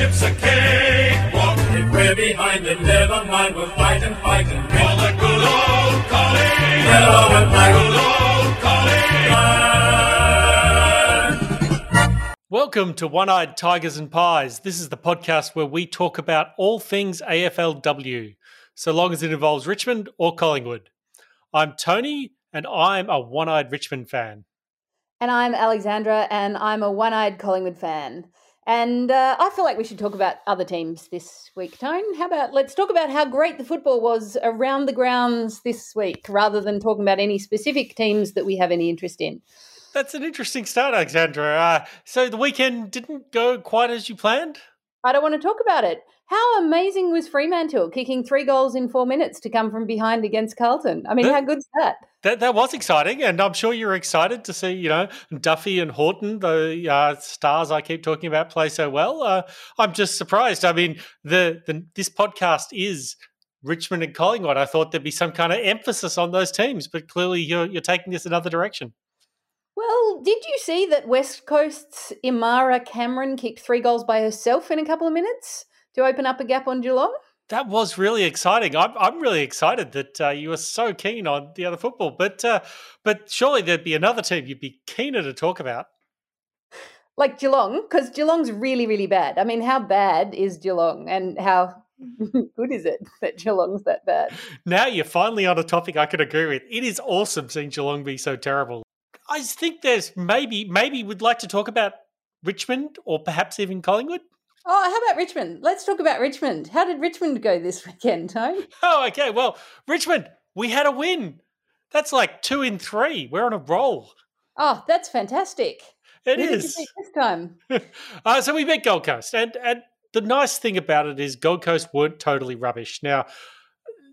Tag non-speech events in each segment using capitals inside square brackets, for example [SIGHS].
ship's a cakewalk. If we're behind, then never mind, we'll fight and fight and win. For the good old collie. Yellow and black. Good old collie. Welcome to One Eyed Tigers and Pies. This is the podcast where we talk about all things AFLW, so long as it involves Richmond or Collingwood. I'm Tony, and I'm a one eyed Richmond fan. And I'm Alexandra, and I'm a one eyed Collingwood fan. And uh, I feel like we should talk about other teams this week, Tone. How about let's talk about how great the football was around the grounds this week rather than talking about any specific teams that we have any interest in. That's an interesting start, Alexandra. Uh, so the weekend didn't go quite as you planned? I don't want to talk about it. How amazing was Fremantle kicking three goals in four minutes to come from behind against Carlton? I mean, That- how good's that? That that was exciting, and I'm sure you're excited to see, you know, Duffy and Houghton, the uh, stars I keep talking about, play so well. Uh, I'm just surprised. I mean, the, the this podcast is Richmond and Collingwood. I thought there'd be some kind of emphasis on those teams, but clearly you're you're taking this another direction. Well, did you see that West Coast's Imahra Cameron kicked three goals by herself in a couple of minutes to open up a gap on Geelong? That was really exciting. I'm I'm really excited that uh, you were so keen on the other football, but uh, but surely there'd be another team you'd be keener to talk about. Like Geelong, because Geelong's really, really bad. I mean, how bad is Geelong and how [LAUGHS] good is it that Geelong's that bad? Now you're finally on a topic I could agree with. It is awesome seeing Geelong be so terrible. I think there's maybe maybe we'd like to talk about Richmond or perhaps even Collingwood. Oh, how about Richmond? Let's talk about Richmond. How did Richmond go this [LAUGHS] weekend, Tone? Oh, okay. Well, Richmond, we had a win. That's like two in three. We're on a roll. Oh, that's fantastic. It Who did you beat this time? [LAUGHS] uh, so we beat Gold Coast, and and the nice thing about it is Gold Coast weren't totally rubbish. Now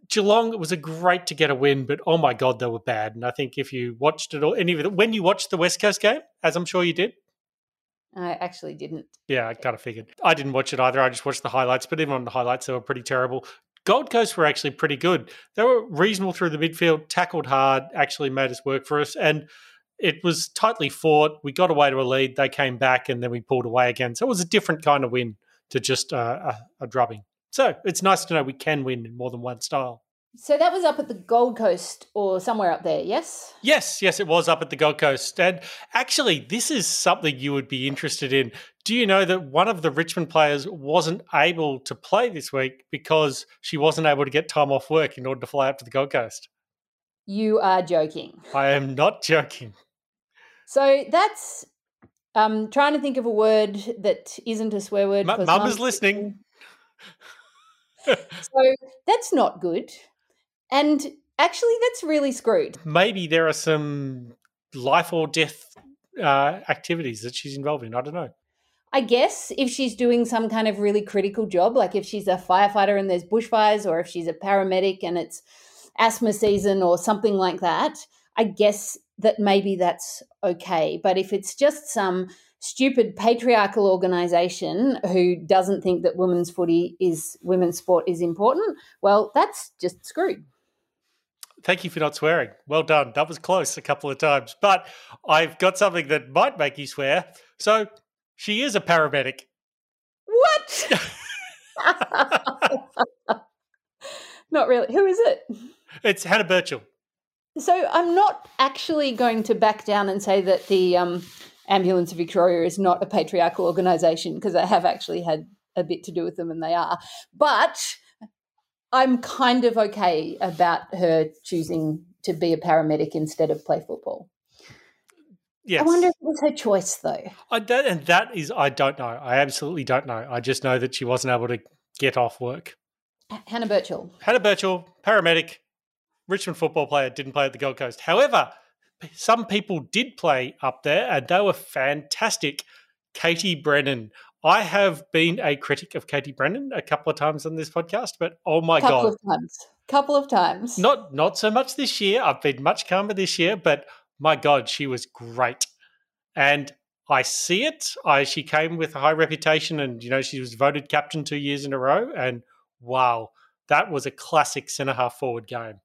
Geelong it was a great to get a win, but oh my god, they were bad. And I think if you watched it or any of it, when you watched the West Coast game, as I'm sure you did, I actually didn't. yeah, I kind of figured. I didn't watch it either. I just watched the highlights, but even on the highlights, they were pretty terrible. Gold Coast were actually pretty good. They were reasonable through the midfield, tackled hard, actually made us work for us, and it was tightly fought. We got away to a lead. They came back, and then we pulled away again. So it was a different kind of win to just uh, a, a drubbing. So it's nice to know we can win in more than one style. So that was up at the Gold Coast or somewhere up there, yes? Yes, yes, it was up at the Gold Coast. And actually, this is something you would be interested in. Do you know that one of the Richmond players wasn't able to play this week because she wasn't able to get time off work in order to fly up to the Gold Coast? You are joking. I am not [LAUGHS] joking. So that's um trying to think of a word that isn't a swear word. M- Mum is listening. [LAUGHS] So that's not good. And actually, that's really screwed. Maybe there are some life or death uh, activities that she's involved in. I don't know. I guess if she's doing some kind of really critical job, like if she's a firefighter and there's bushfires, or if she's a paramedic and it's asthma season or something like that, I guess that maybe that's okay. But if it's just some stupid patriarchal organization who doesn't think that women's footy is women's sport is important, well, that's just screwed. Thank you for not swearing. Well done. That was close a couple of times. But I've got something that might make you swear. So she is a paramedic. What? [LAUGHS] [LAUGHS] Not really. Who is it? It's Hannah Burchell. So I'm not actually going to back down and say that the um, Ambulance of Victoria is not a patriarchal organisation because I have actually had a bit to do with them and they are. But I'm kind of okay about her choosing to be a paramedic instead of play football. Yes. I wonder if it was her choice though. I don't, and that is, I don't know. I absolutely don't know. I just know that she wasn't able to get off work. Hannah Burchell. Hannah Burchell, paramedic, Richmond football player, didn't play at the Gold Coast. However, some people did play up there and they were fantastic. Katie Brennan. I have been a critic of Katie Brennan a couple of times on this podcast, but oh my couple god. Couple of times. Couple of times. Not not so much this year. I've been much calmer this year, but my God, she was great. And I see it. I she came with a high reputation and you know, she was voted captain two years in a row. And wow, that was a classic centre half forward game.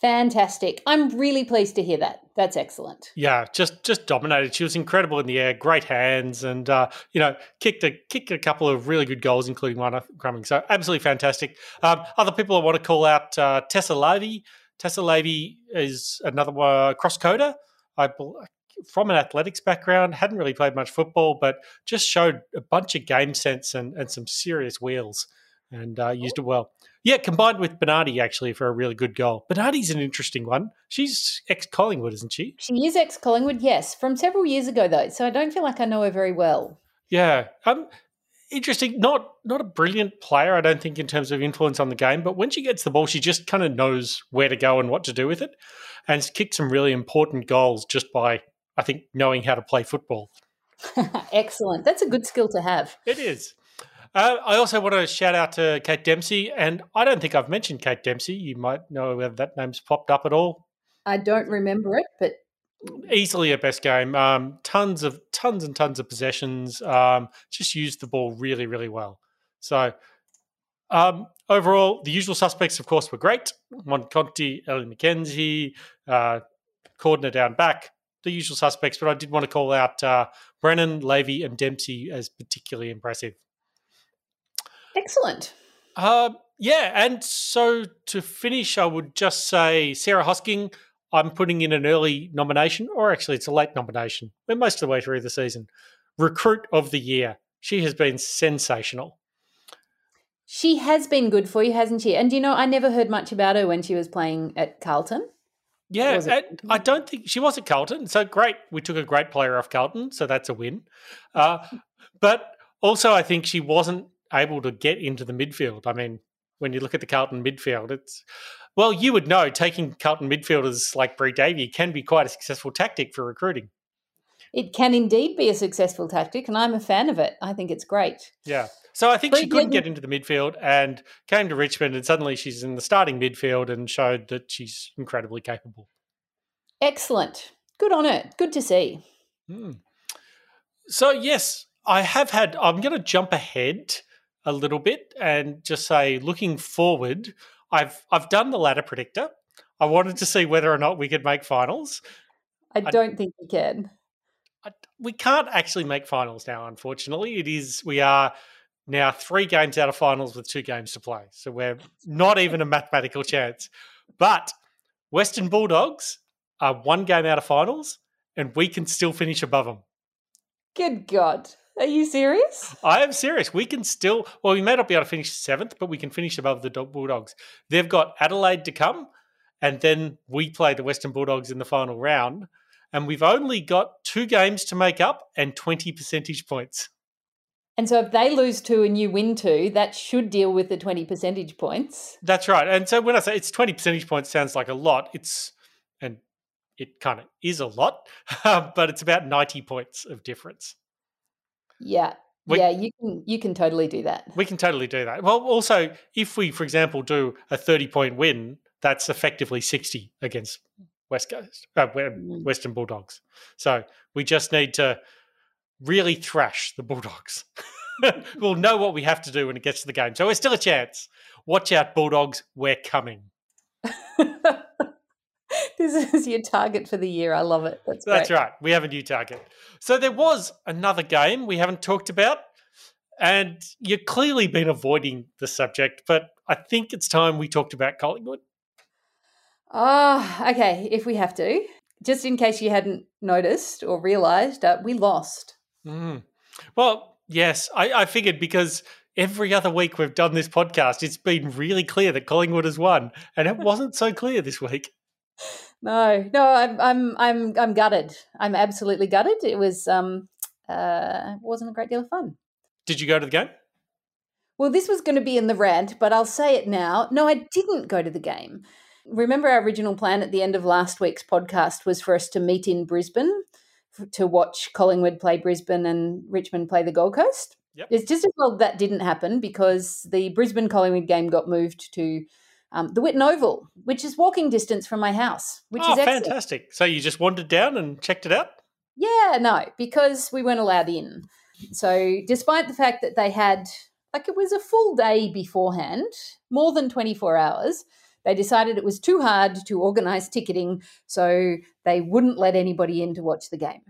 Fantastic. I'm really pleased to hear that. That's excellent. Yeah, just just dominated. She was incredible in the air, great hands, and uh, you know kicked a kicked a couple of really good goals, including one of Crumming. So absolutely fantastic. Um, other people I want to call out: uh, Tessa Lavey. Tessa Lavey is another uh, cross coder. I from an athletics background, hadn't really played much football, but just showed a bunch of game sense and, and some serious wheels and uh, used it well. Yeah, combined with Bernardi actually for a really good goal. Bernardi's an interesting one. She's ex Collingwood, isn't she? She is ex Collingwood, yes, from several years ago though. So I don't feel like I know her very well. Yeah, um, interesting. Not not a brilliant player, I don't think, in terms of influence on the game. But when she gets the ball, she just kind of knows where to go and what to do with it, and kicked some really important goals just by, I think, knowing how to play football. [LAUGHS] Excellent. That's a good skill to have. It is. Uh, I also want to shout out to Kate Dempsey, and I don't think I've mentioned Kate Dempsey. You might know whether that name's popped up at all. I don't remember it, but easily a best game. Um, tons of tons and tons of possessions. Um, just used the ball really, really well. So um, overall, the usual suspects, of course, were great. Mon Conti, Ellie McKenzie, uh, Cordner down back. The usual suspects, but I did want to call out uh, Brennan, Lavey, and Dempsey as particularly impressive. Excellent. Uh, yeah, and so to finish, I would just say Sarah Hosking. I'm putting in an early nomination, or actually, it's a late nomination. We're most of the way through the season. Recruit of the year. She has been sensational. She has been good for you, hasn't she? And you know, I never heard much about her when she was playing at Carlton. Yeah, I don't think she was at Carlton. So great. We took a great player off Carlton, so that's a win. Uh, but also, I think she wasn't able to get into the midfield. I mean, when you look at the Carlton midfield, it's well, you would know taking Carlton midfielders like Brie Davey can be quite a successful tactic for recruiting. It can indeed be a successful tactic, and I'm a fan of it. I think it's great. Yeah. So I think Brie she couldn't get into the midfield and came to Richmond, and suddenly she's in the starting midfield and showed that she's incredibly capable. Excellent. Good on it. Good to see. Hmm. So, yes, I have had, I'm going to jump ahead a little bit and just say, looking forward, I've I've done the ladder predictor. I wanted to see whether or not we could make finals. I don't I, think we can. I, we can't actually make finals now, unfortunately. It is we are now three games out of finals with two games to play, so we're not [LAUGHS] even a mathematical chance. But Western Bulldogs are one game out of finals, and we can still finish above them. Good God. Are you serious? I am serious. We can still, well, we may not be able to finish seventh, but we can finish above the Bulldogs. They've got Adelaide to come, and then we play the Western Bulldogs in the final round. And we've only got two games to make up and 20 percentage points. And so if they lose two and you win two, that should deal with the 20 percentage points. That's right. And so when I say it's 20 percentage points sounds like a lot, it's, and it kind of is a lot, [LAUGHS] but it's about 90 points of difference. Yeah. We, yeah, you can you can totally do that. We can totally do that. Well, also, if we, for example, do a thirty point win, that's effectively sixty against West Coast, uh, mm. Western Bulldogs. So we just need to really thrash the Bulldogs. [LAUGHS] we'll know what we have to do when it gets to the game. So we're still a chance. Watch out, Bulldogs. We're coming. [LAUGHS] this is your target for the year. I love it. That's, That's right. We have a new target. So there was another game we haven't talked about, and you've clearly been avoiding the subject, but I think it's time we talked about Collingwood. Ah, oh, okay. If we have to, just in case you hadn't noticed or realised, uh, we lost. Mm. Well, yes, I, I figured because every other week we've done this podcast, it's been really clear that Collingwood has won, and it wasn't so clear this week. [LAUGHS] No, no, I'm, I'm, I'm, I'm gutted. I'm absolutely gutted. It was, um, uh, wasn't a great deal of fun. Did you go to the game? Well, this was going to be in the rant, but I'll say it now. No, I didn't go to the game. Remember, our original plan at the end of last week's podcast was for us to meet in Brisbane to watch Collingwood play Brisbane and Richmond play the Gold Coast. Yep. It's just as well that didn't happen because the Brisbane Collingwood game got moved to um, the Whitten Oval, which is walking distance from my house, which oh, is excellent. fantastic. So you just wandered down and checked it out? Yeah, no, because we weren't allowed in. So despite the fact that they had, like, it was a full day beforehand, more than 24 hours, They decided it was too hard to organise ticketing, so they wouldn't let anybody in to watch the game.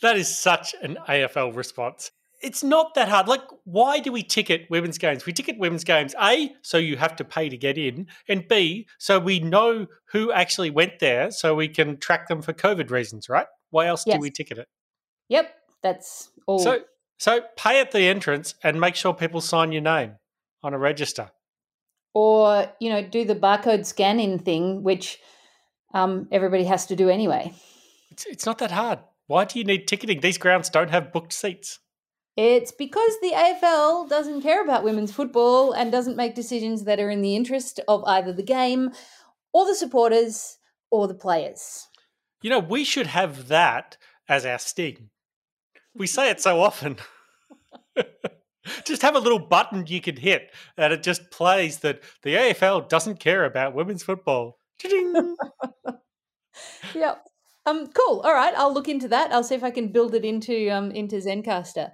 That is such an AFL response. It's not that hard. Like, why do we ticket women's games? We ticket women's games, A, so you have to pay to get in, and B, so we know who actually went there so we can track them for COVID reasons, right? Why else Yes. do we ticket it? Yep, that's all. So, so pay at the entrance and make sure people sign your name on a register. or, you know, do the barcode scan in thing, which um, everybody has to do anyway. It's, it's not that hard. Why do you need ticketing? These grounds don't have booked seats. It's because the AFL doesn't care about women's football and doesn't make decisions that are in the interest of either the game or the supporters or the players. You know, we should have that as our sting. We say it so often. [LAUGHS] just have a little button you can hit and it just plays that the AFL doesn't care about women's football. [LAUGHS] Yep. Um, cool. All right, I'll look into that. I'll see if I can build it into um into Zencastr.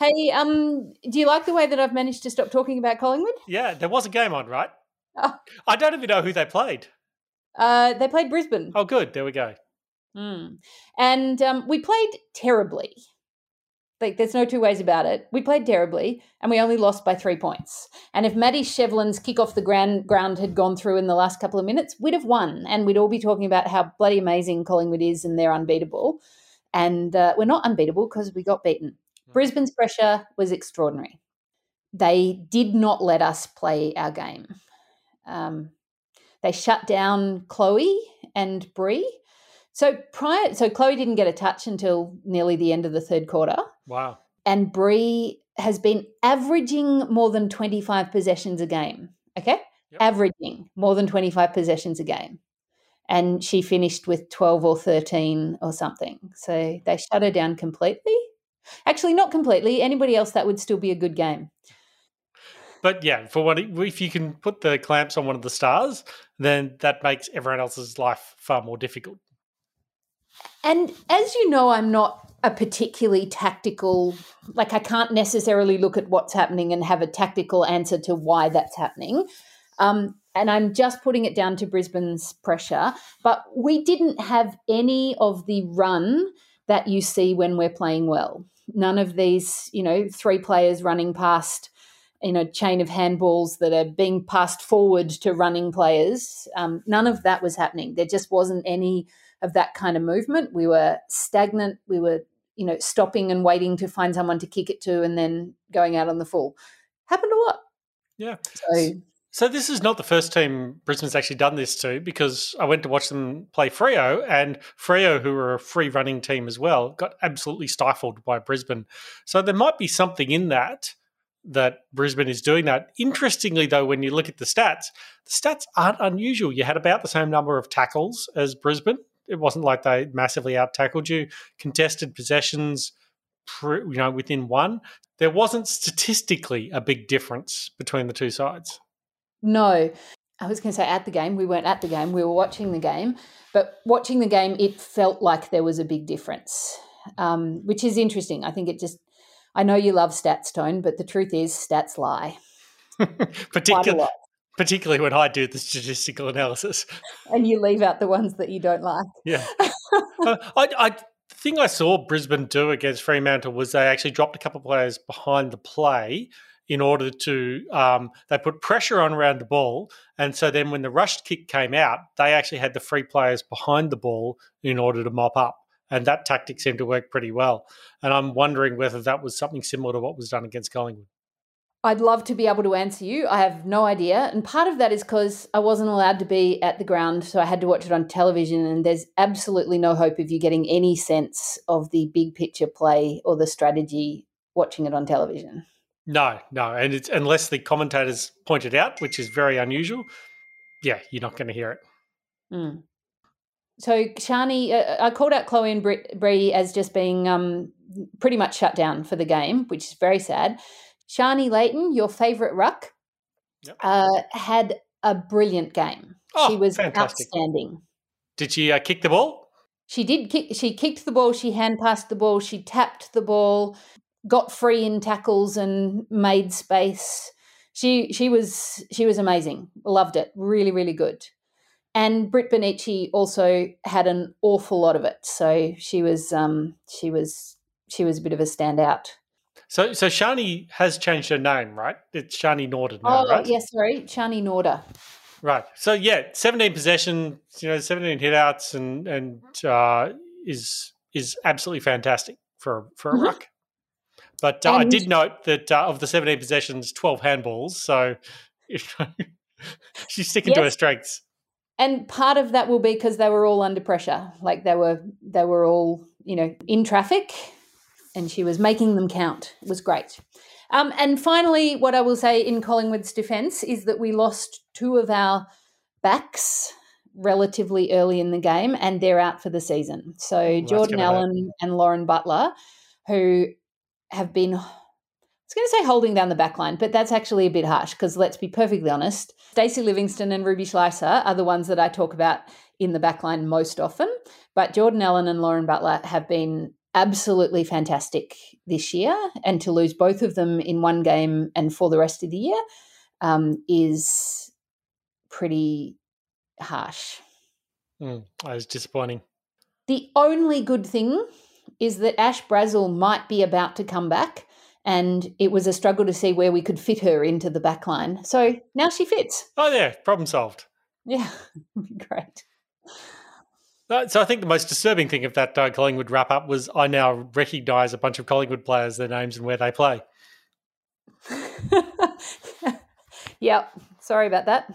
Hey, um, do you like the way that I've managed to stop talking about Collingwood? yeah, there was a game on, right? Oh. I don't even know who they played. Uh, they played Brisbane, Oh, good. There we go. Mm. and um, we played terribly. Like, there's no two ways about it. We played terribly, and we only lost by three points. And if Maddie Shevlin's kick off the ground, ground had gone through in the last couple of minutes, we'd have won, and we'd all be talking about how bloody amazing Collingwood is and they're unbeatable. And uh, we're not unbeatable because we got beaten. Brisbane's pressure was extraordinary. They did not let us play our game. Um, they shut down Chloe and Brie. So prior, so Chloe didn't get a touch until nearly the end of the third quarter, Wow. and Brie has been averaging more than twenty five possessions a game. Okay, Yep. averaging more than twenty five possessions a game, and she finished with twelve or thirteen or something. So they shut her down completely. Actually, not completely. Anybody else that would still be a good game. But yeah, for what if you can put the clamps on one of the stars, then that makes everyone else's life far more difficult. And as you know, I'm not a particularly tactical, like, I can't necessarily look at what's happening and have a tactical answer to why that's happening. Um, and I'm just putting it down to Brisbane's pressure. But we didn't have any of the run that you see when we're playing well. None of these, you know, three players running past, you know, chain of handballs that are being passed forward to running players. Um, none of that was happening. There just wasn't any of that kind of movement. We were stagnant. We were, you know, stopping and waiting to find someone to kick it to and then going out on the full. Happened a lot. Yeah. So So this is not the first team Brisbane's actually done this to because I went to watch them play Freo and Freo, who are a free running team as well, got absolutely stifled by Brisbane. So there might be something in that that Brisbane is doing that. Interestingly, though, when you look at the stats, the stats aren't unusual. You had about the same number of tackles as Brisbane. It wasn't like they massively out tackled you. Contested possessions, you know, within one. There wasn't statistically a big difference between the two sides. No, I was going to say at the game. We weren't at the game. We were watching the game, but watching the game, it felt like there was a big difference, um, which is interesting. I think it just. I know you love stats, Tone, but the truth is, stats lie [LAUGHS] Particular, particularly when I do the statistical analysis. and you leave out the ones that you don't like. Yeah. [LAUGHS] Uh, I, I the thing I saw Brisbane do against Fremantle was they actually dropped a couple of players behind the play in order to um, they put pressure on around the ball, and so then when the rushed kick came out, they actually had the free players behind the ball in order to mop up, and that tactic seemed to work pretty well. And I'm wondering whether that was something similar to what was done against Collingwood. I'd love to be able to answer you. I have no idea. And part of that is because I wasn't allowed to be at the ground, so I had to watch it on television. And there's absolutely no hope of you getting any sense of the big picture play or the strategy watching it on television. No, no, and it's unless the commentators point it out, which is very unusual. Yeah, you're not going to hear it. Mm. So, Sharni, uh, I called out Chloe and Bri- Brie as just being um, pretty much shut down for the game, which is very sad. Sharni Layton, your favourite ruck, Yep. uh, had a brilliant game. she Oh, was fantastic. outstanding. Did she uh, kick the ball? She did kick. She kicked the ball. She hand passed the ball. She tapped the ball, got free in tackles and made space. she she was she was amazing. Loved it. Really, really good. And Britt Bonnici also had an awful lot of it. So she was um she was she was a bit of a standout. So so Sharni has changed her name, right? It's Sharni Norder now, oh, right? yes, sorry. Sharni Norder. Right. So yeah, seventeen possession, you know, seventeen hitouts, and and uh, is is absolutely fantastic for for a Mhm. ruck. But uh, I did note that uh, of the seventeen possessions, twelve handballs. So [LAUGHS] she's sticking to her strengths. and part of that will be because they were all under pressure like they were they were all you know in traffic and she was making them count it was great um, and finally what i will say in collingwood's defence is that we lost two of our backs relatively early in the game and they're out for the season so that's jordan hurt. allan and lauren butler who have been I was going to say holding down the back line, but that's actually a bit harsh because let's be perfectly honest. Stacey Livingstone and Ruby Schleicher are the ones that I talk about in the back line most often. But Jordan Allan and Lauren Butler have been absolutely fantastic this year. And to lose both of them in one game and for the rest of the year um, is pretty harsh. Mm, that was disappointing. The only good thing is that Ash Brazill might be about to come back, and it was a struggle to see where we could fit her into the back line. So now she fits. Oh yeah, problem solved. Yeah, [LAUGHS] great. So I think the most disturbing thing of that uh, Collingwood wrap up was I now recognise a bunch of Collingwood players, their names, and where they play. [LAUGHS] yep. Sorry about that.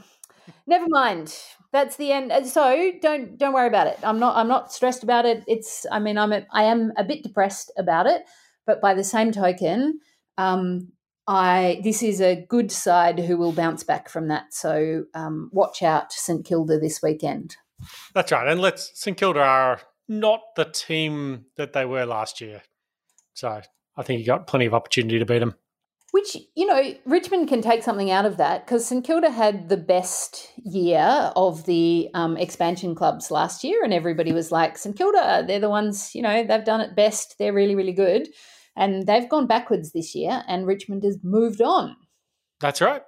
Never mind. That's the end. Uh, So don't don't worry about it. I'm not I'm not stressed about it. It's I mean I'm a, I am a bit depressed about it, but by the same token, um, I this is a good side who will bounce back from that. So um, watch out, St Kilda this weekend. That's right. And let's St Kilda are not the team that they were last year. So I think you got plenty of opportunity to beat them. Which, you know, Richmond can take something out of that because St Kilda had the best year of the um, expansion clubs last year, and everybody was like, St Kilda, they're the ones, you know, they've done it best. They're really, really good. And they've gone backwards this year, and Richmond has moved on. That's right.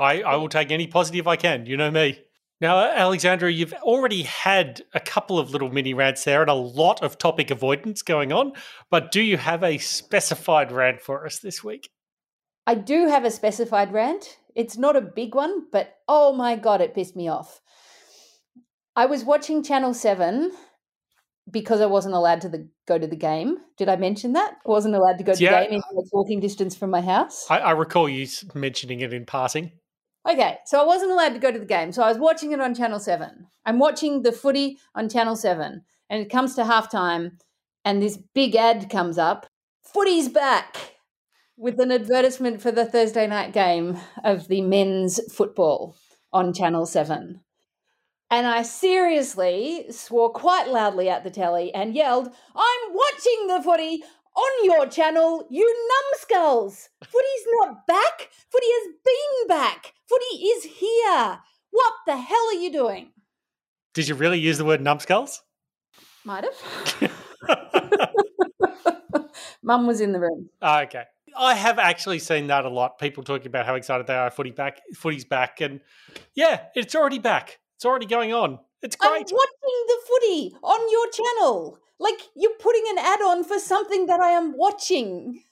I, I will take any positive I can. You know me. Now, Alexandra, you've already had a couple of little mini rants there and a lot of topic avoidance going on, but do you have a specified rant for us this week? I do have a specified rant. It's not a big one, but oh my God, it pissed me off. I was watching Channel 7 because I wasn't allowed to the, go to the game. Did I mention that? I wasn't allowed to go to Yeah. the game, though walking distance from my house. I, I recall you mentioning it in passing. Okay, so I wasn't allowed to go to the game. So I was watching it on Channel 7. I'm watching the footy on Channel 7, and it comes to halftime, and this big ad comes up Footy's back with an advertisement for the Thursday night game of the men's football on Channel 7. And I seriously swore quite loudly at the telly and yelled, I'm watching the footy on your channel, you numbskulls. Footy's not back. Footy has been back. Footy is here. What the hell are you doing? Did you really use the word numbskulls? Might have. [LAUGHS] Mum was in the room. Ah, okay. I have actually seen that a lot. People talking about how excited they are. Footy back, footy's back, and yeah, it's already back. It's already going on. It's great. I'm watching the footy on your channel. Like you're putting an ad on for something that I am watching.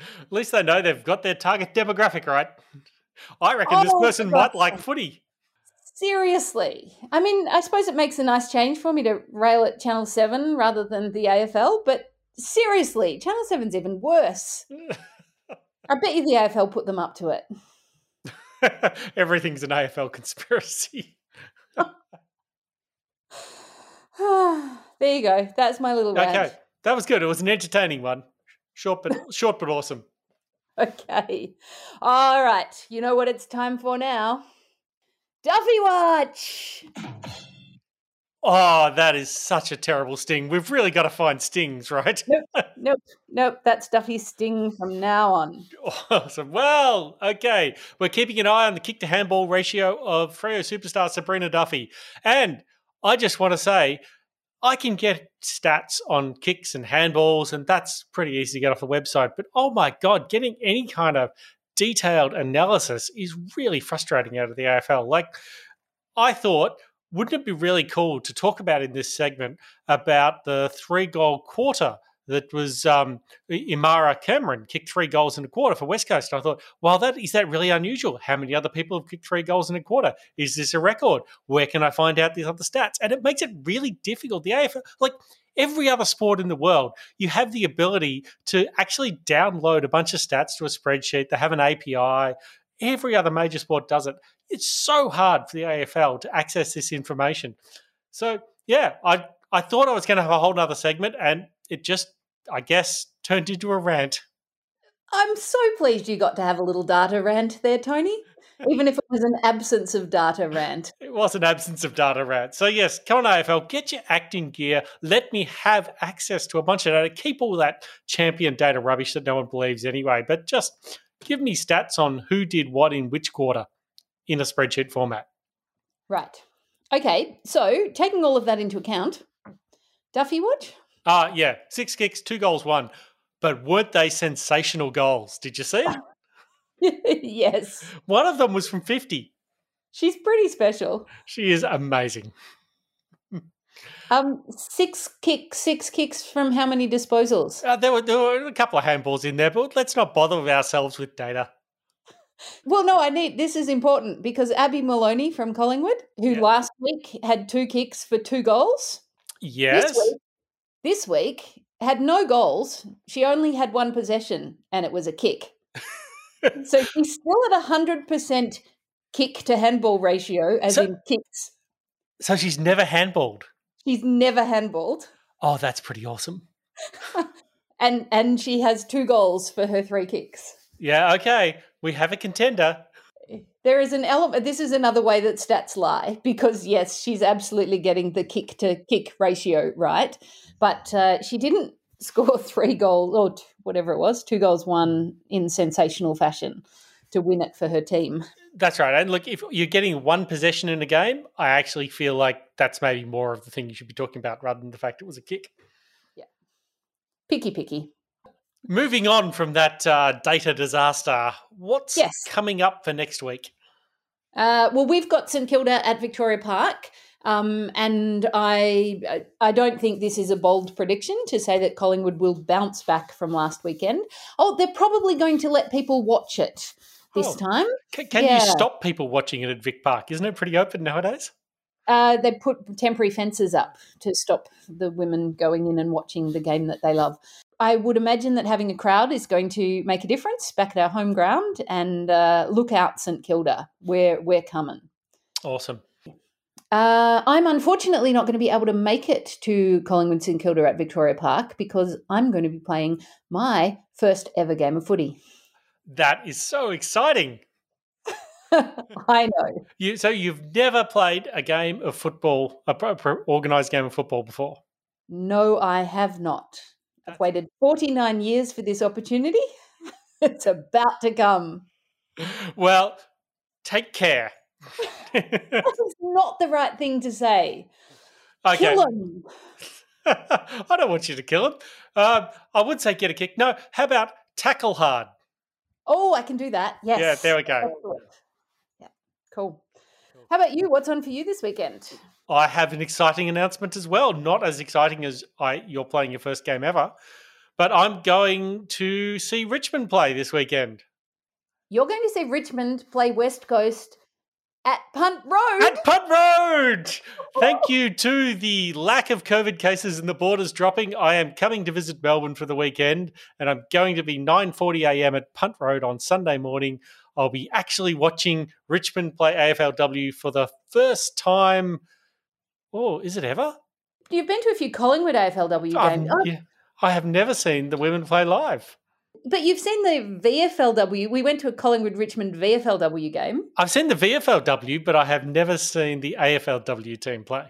At least they know they've got their target demographic right. I reckon this Oh, person for might like footy. Seriously. I mean, I suppose it makes a nice change for me to rail at Channel 7 rather than the AFL, but seriously, Channel 7's even worse. [LAUGHS] I bet you the AFL put them up to it. [LAUGHS] Everything's an AFL conspiracy. [LAUGHS] [SIGHS] [SIGHS] [SIGHS] there you go. That's my little rant. Okay, that was good. It was an entertaining one. Short but [LAUGHS] short but awesome. Okay. All right. You know what it's time for now? Duffy Watch. Oh, that is such a terrible sting. We've really got to find stings, right? Nope. [LAUGHS] Nope. nope. That's Duffy's sting from now on. Awesome. Well, okay. We're keeping an eye on the kick to handball ratio of Freo superstar Sabreena Duffy. And I just want to say, I can get stats on kicks and handballs, and that's pretty easy to get off the website. But oh my God, getting any kind of detailed analysis is really frustrating out of the AFL. Like, I thought, wouldn't it be really cool to talk about in this segment about the three goal quarter that was um, Imahra Cameron kicked three goals in a quarter for West Coast. And I thought, well, that is that really unusual? How many other people have kicked three goals in a quarter? Is this a record? Where can I find out these other stats? And it makes it really difficult. The AFL, like every other sport in the world, you have the ability to actually download a bunch of stats to a spreadsheet. They have an API. Every other major sport does it. It's so hard for the AFL to access this information. So yeah, I I thought I was going to have a whole other segment, and it just I guess, turned into a rant. I'm so pleased you got to have a little data rant there, Tony. Even if it was an absence of data rant. [LAUGHS] It was an absence of data rant. So, yes, come on, AFL, get your acting gear. Let me have access to a bunch of data. Keep all that champion data rubbish that no one believes anyway, but just give me stats on who did what in which quarter in a spreadsheet format. Right. Okay. So, taking all of that into account, Duffy Watch? Ah, uh, yeah, six kicks, two goals, one. But weren't they sensational goals? Did you see it? [LAUGHS] yes. One of them was from 50. She's pretty special. She is amazing. [LAUGHS] Um, six kicks, six kicks from how many disposals? Uh, there, were, there were a couple of handballs in there, but let's not bother with ourselves with data. Well, no, I need this is important because Abby Maloney from Collingwood, who yeah. last week had two kicks for two goals. Yes. This week, this week had no goals. She only had one possession, and it was a kick. so [LAUGHS] she's still at a hundred percent kick to handball ratio, as so, in kicks. So she's never handballed. She's never handballed. Oh, that's pretty awesome. [LAUGHS] and and she has two goals for her three kicks. Yeah. Okay, we have a contender. There is an element. This is another way that stats lie because yes, she's absolutely getting the kick to kick ratio right, but uh, she didn't [LAUGHS] score three goals or whatever it was, two goals, one in sensational fashion to win it for her team. That's right. And look, if you're getting one possession in a game, I actually feel like that's maybe more of the thing you should be talking about rather than the fact it was a kick. Yeah. Picky, picky. Moving on from that uh, data disaster, what's yes. coming up for next week? Uh, well, we've got St Kilda at Victoria Park. Um, and I I don't think this is a bold prediction to say that Collingwood will bounce back from last weekend. Oh, they're probably going to let people watch it this oh, time. Can, can yeah. you stop people watching it at Vic Park? Isn't it pretty open nowadays? Uh, they put temporary fences up to stop the women going in and watching the game that they love. I would imagine that having a crowd is going to make a difference back at our home ground. And uh, look out, St Kilda, we're we're coming. Awesome. Uh, I'm unfortunately not going to be able to make it to Collingwood St Kilda at Victoria Park because I'm going to be playing my first ever game of footy. That is so exciting. [LAUGHS] I know. You so you've never played a game of football, a organized game of football before? No, I have not. I've waited 49 years for this opportunity. [LAUGHS] it's about to come. [LAUGHS] Well, take care That's not the right thing to say. Okay. Kill him. I don't want you to kill him. Um, I would say get a kick. No, how about tackle hard? Oh, I can do that. Yes. Yeah, there we go. Yeah, cool. How about you? What's on for you this weekend? I have an exciting announcement as well. Not as exciting as I you're playing your first game ever, but I'm going to see Richmond play this weekend. You're going to see Richmond play West Coast at Punt Road. At Punt Road. Thank [LAUGHS] you to the lack of COVID cases and the borders dropping. I am coming to visit Melbourne for the weekend, and I'm going to be 9:40 a.m. at Punt Road on Sunday morning. I'll be actually watching Richmond play AFLW for the first time. Oh, is it ever? You've been to a few Collingwood AFLW games. Oh. Yeah, I have never seen the women play live. But you've seen the VFLW. We went to a Collingwood Richmond VFLW game. I've seen the VFLW, but I have never seen the AFLW team play.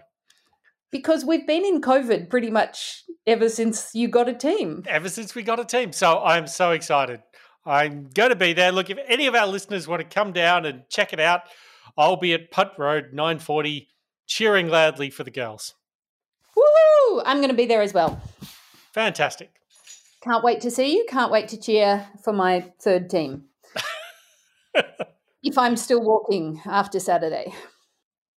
Because we've been in COVID pretty much ever since you got a team. Ever since we got a team. So I'm so excited. I'm going to be there. Look, if any of our listeners want to come down and check it out, I'll be at Punt Road 940 cheering loudly for the girls. Woo! I'm going to be there as well. Fantastic. Can't wait to see you. Can't wait to cheer for my third team. [LAUGHS] if I'm still walking after Saturday.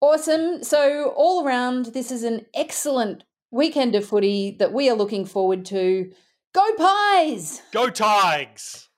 Awesome. So, all around, this is an excellent weekend of footy that we are looking forward to. Go Pies! Go Tigers!